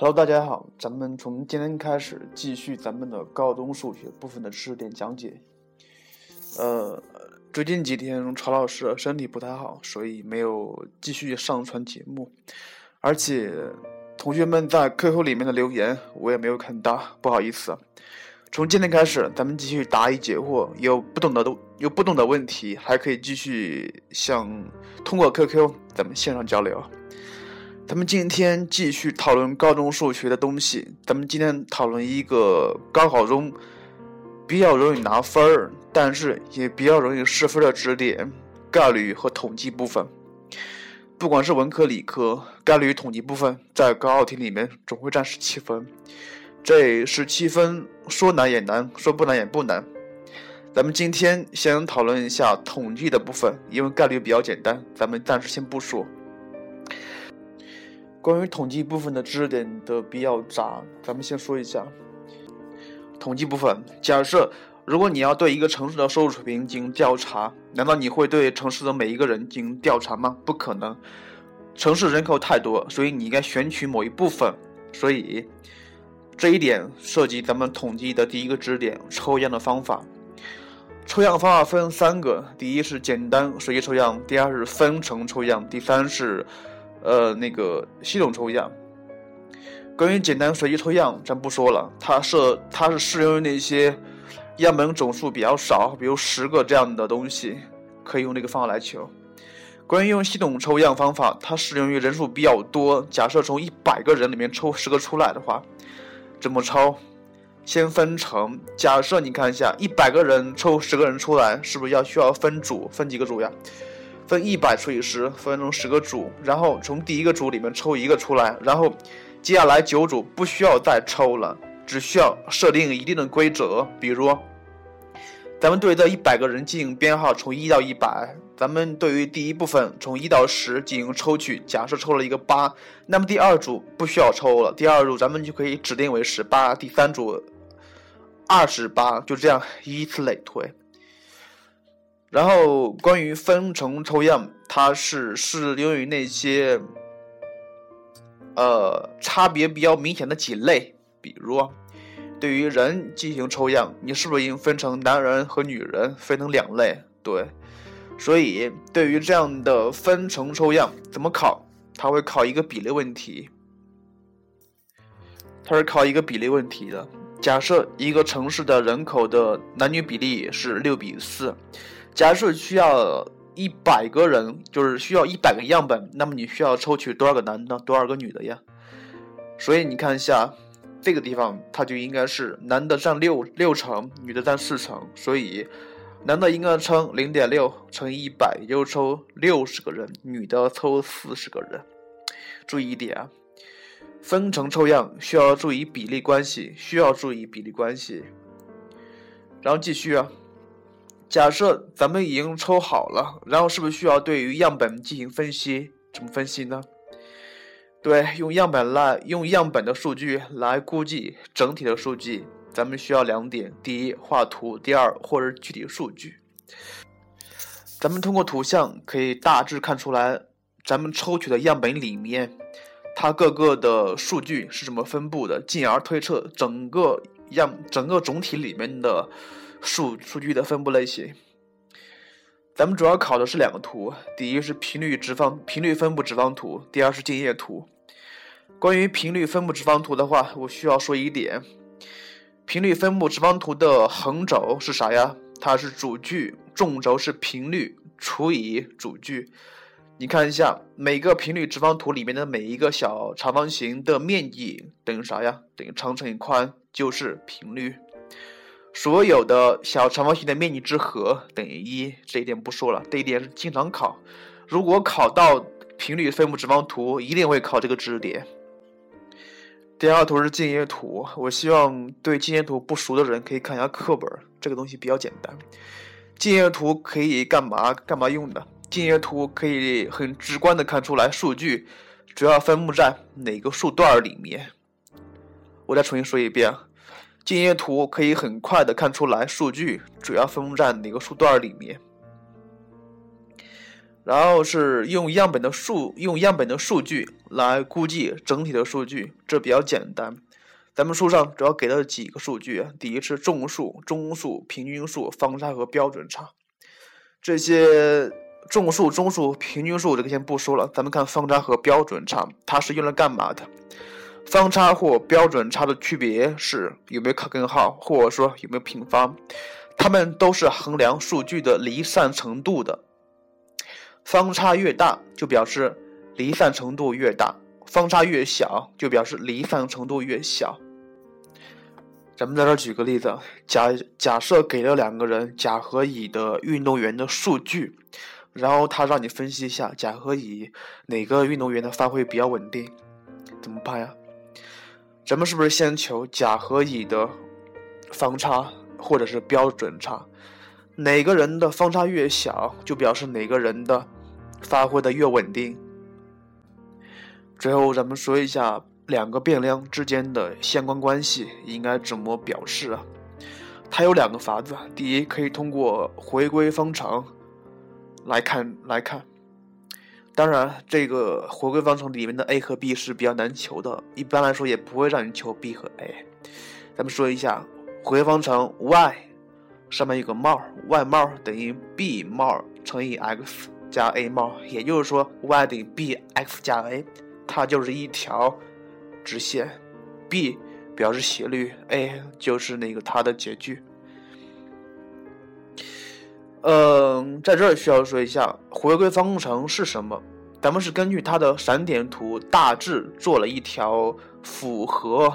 Hello，大家好，咱们从今天开始继续咱们的高中数学部分的知识点讲解。呃，最近几天曹老师身体不太好，所以没有继续上传节目，而且同学们在 QQ 里面的留言我也没有看到，不好意思。从今天开始，咱们继续答疑解惑，有不懂的都有不懂的问题，还可以继续向通过 QQ 咱们线上交流。咱们今天继续讨论高中数学的东西。咱们今天讨论一个高考中比较容易拿分儿，但是也比较容易失分的知识点——概率和统计部分。不管是文科、理科，概率与统计部分在高考题里面总会占十七分。这十七分说难也难，说不难也不难。咱们今天先讨论一下统计的部分，因为概率比较简单，咱们暂时先不说。关于统计部分的知识点的比较杂，咱们先说一下。统计部分，假设如果你要对一个城市的收入水平进行调查，难道你会对城市的每一个人进行调查吗？不可能，城市人口太多，所以你应该选取某一部分。所以这一点涉及咱们统计的第一个知识点——抽样的方法。抽样方法分三个：第一是简单随机抽样，第二是分层抽样，第三是。呃，那个系统抽样，关于简单随机抽样，咱不说了。它是它是适用于那些样本总数比较少，比如十个这样的东西，可以用这个方法来求。关于用系统抽样方法，它适用于人数比较多。假设从一百个人里面抽十个出来的话，怎么抽？先分成。假设你看一下，一百个人抽十个人出来，是不是要需要分组？分几个组呀？分一百除以十，分成十个组，然后从第一个组里面抽一个出来，然后接下来九组不需要再抽了，只需要设定一定的规则，比如咱们对这一百个人进行编号，从一到一百。咱们对于第一部分从一到十进行抽取，假设抽了一个八，那么第二组不需要抽了，第二组咱们就可以指定为十八，第三组二十八，就这样依次类推。然后，关于分层抽样，它是适用于那些，呃，差别比较明显的几类。比如，对于人进行抽样，你是不是应分成男人和女人，分成两类？对。所以，对于这样的分层抽样，怎么考？它会考一个比例问题。它是考一个比例问题的。假设一个城市的人口的男女比例是六比四。假设需要一百个人，就是需要一百个样本，那么你需要抽取多少个男的，多少个女的呀？所以你看一下这个地方，它就应该是男的占六六成，女的占四成，所以男的应该称零点六乘以一百，也就抽六十个人，女的抽四十个人。注意一点啊，分成抽样需要注意比例关系，需要注意比例关系。然后继续啊。假设咱们已经抽好了，然后是不是需要对于样本进行分析？怎么分析呢？对，用样本来用样本的数据来估计整体的数据。咱们需要两点：第一，画图；第二，或者具体数据。咱们通过图像可以大致看出来，咱们抽取的样本里面，它各个的数据是怎么分布的，进而推测整个样整个总体里面的。数数据的分布类型，咱们主要考的是两个图，第一是频率直方频率分布直方图，第二是静业图。关于频率分布直方图的话，我需要说一点，频率分布直方图的横轴是啥呀？它是主距，纵轴是频率除以主距。你看一下每个频率直方图里面的每一个小长方形的面积等于啥呀？等于长乘以宽，就是频率。所有的小长方形的面积之和等于一，这一点不说了，这一点是经常考。如果考到频率分布直方图，一定会考这个知识点。第二图是静业图，我希望对静业图不熟的人可以看一下课本，这个东西比较简单。静业图可以干嘛？干嘛用的？静业图可以很直观的看出来数据主要分布在哪个数段里面。我再重新说一遍。静业图可以很快的看出来数据主要分布在哪个数段里面，然后是用样本的数用样本的数据来估计整体的数据，这比较简单。咱们书上主要给了几个数据，第一是众数、中数、平均数、方差和标准差。这些众数、中数、平均数这个先不说了，咱们看方差和标准差，它是用来干嘛的？方差或标准差的区别是有没有卡根号，或者说有没有平方，它们都是衡量数据的离散程度的。方差越大，就表示离散程度越大；方差越小，就表示离散程度越小。咱们在这举个例子，假假设给了两个人甲和乙的运动员的数据，然后他让你分析一下甲和乙哪个运动员的发挥比较稳定，怎么办呀？咱们是不是先求甲和乙的方差或者是标准差？哪个人的方差越小，就表示哪个人的发挥的越稳定。最后，咱们说一下两个变量之间的相关关系应该怎么表示啊？它有两个法子，第一可以通过回归方程来看来看。当然，这个回归方程里面的 a 和 b 是比较难求的，一般来说也不会让你求 b 和 a。咱们说一下回归方程 y 上面有个帽，y 帽等于 b 帽乘以 x 加 a 帽，也就是说 y 等于 bx 加 a，它就是一条直线，b 表示斜率，a 就是那个它的截距。嗯，在这儿需要说一下回归方程是什么。咱们是根据它的散点图大致做了一条符合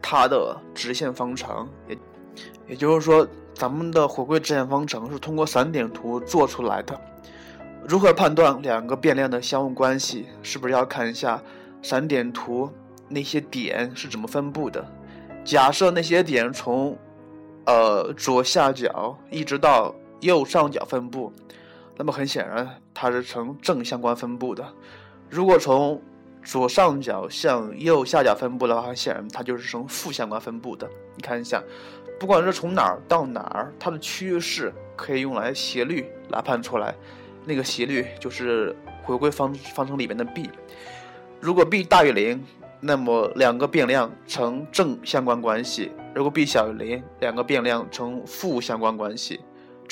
它的直线方程，也也就是说，咱们的回归直线方程是通过散点图做出来的。如何判断两个变量的相互关系？是不是要看一下散点图那些点是怎么分布的？假设那些点从呃左下角一直到右上角分布，那么很显然它是呈正相关分布的。如果从左上角向右下角分布的话，很显然它就是呈负相关分布的。你看一下，不管是从哪儿到哪儿，它的趋势可以用来斜率来判出来。那个斜率就是回归方方程里面的 b。如果 b 大于零，那么两个变量呈正相关关系；如果 b 小于零，两个变量呈负相关关系。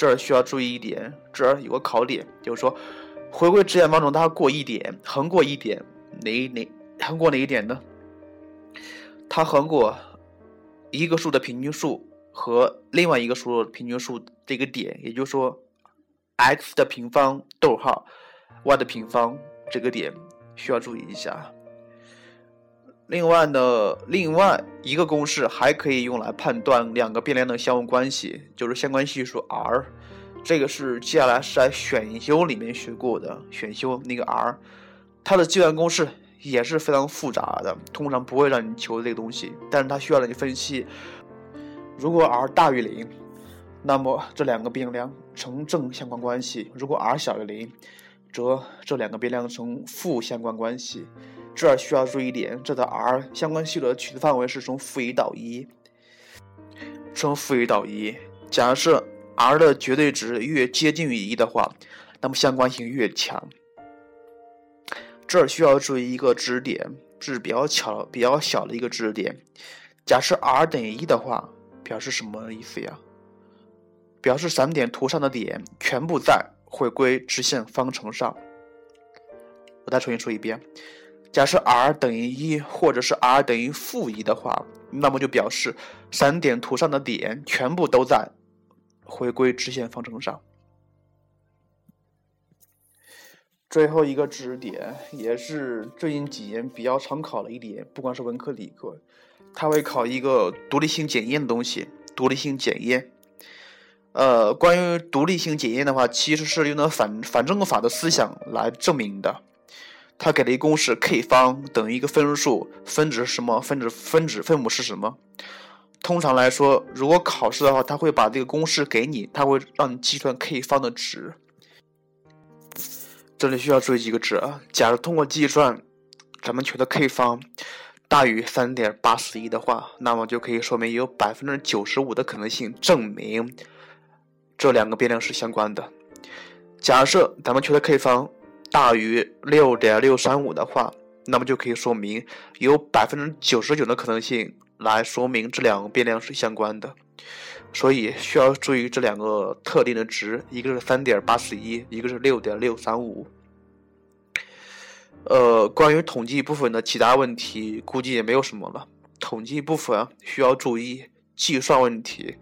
这儿需要注意一点，这儿有个考点，就是说，回归直线方程它过一点，横过一点，哪哪横过哪一点呢？它横过一个数的平均数和另外一个数的平均数这个点，也就是说，x 的平方逗号，y 的平方这个点需要注意一下。另外呢，另外一个公式还可以用来判断两个变量的相互关系，就是相关系数 r。这个是接下来是在选修里面学过的，选修那个 r，它的计算公式也是非常复杂的，通常不会让你求这个东西，但是它需要让你分析，如果 r 大于零，那么这两个变量呈正相关关系；如果 r 小于零，则这两个变量呈负相关关系。这儿需要注意一点，这的 r 相关系数的取值范围是从负一到一，从负一到一。假设 r 的绝对值越接近于一的话，那么相关性越强。这儿需要注意一个知识点，是比较巧、比较小的一个知识点。假设 r 等于一的话，表示什么意思呀？表示散点图上的点全部在回归直线方程上。我再重新说一遍。假设 r 等于一，或者是 r 等于负一的话，那么就表示散点图上的点全部都在回归直线方程上。最后一个知识点，也是最近几年比较常考的一点，不管是文科理科，它会考一个独立性检验的东西。独立性检验，呃，关于独立性检验的话，其实是用的反反证法的思想来证明的。他给了一公式，k 方等于一个分数，分子是什么？分子分子分母是什么？通常来说，如果考试的话，他会把这个公式给你，他会让你计算 k 方的值。这里需要注意几个值啊。假如通过计算，咱们求的 k 方大于三点八四一的话，那么就可以说明有百分之九十五的可能性证明这两个变量是相关的。假设咱们求的 k 方。大于六点六三五的话，那么就可以说明有百分之九十九的可能性来说明这两个变量是相关的。所以需要注意这两个特定的值，一个是三点八四一，一个是六点六三五。呃，关于统计部分的其他问题，估计也没有什么了。统计部分需要注意计算问题，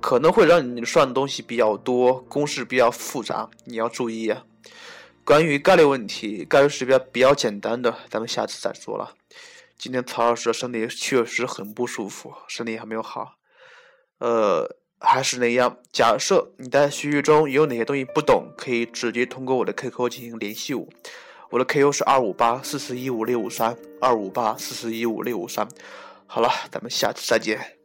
可能会让你算的东西比较多，公式比较复杂，你要注意啊。关于概率问题，概率是比较比较简单的，咱们下次再说了。今天曹老师的身体确实很不舒服，身体还没有好。呃，还是那样，假设你在学习中有哪些东西不懂，可以直接通过我的 QQ 进行联系我。我的 QQ 是二五八四四一五六五三，二五八四四一五六五三。好了，咱们下次再见。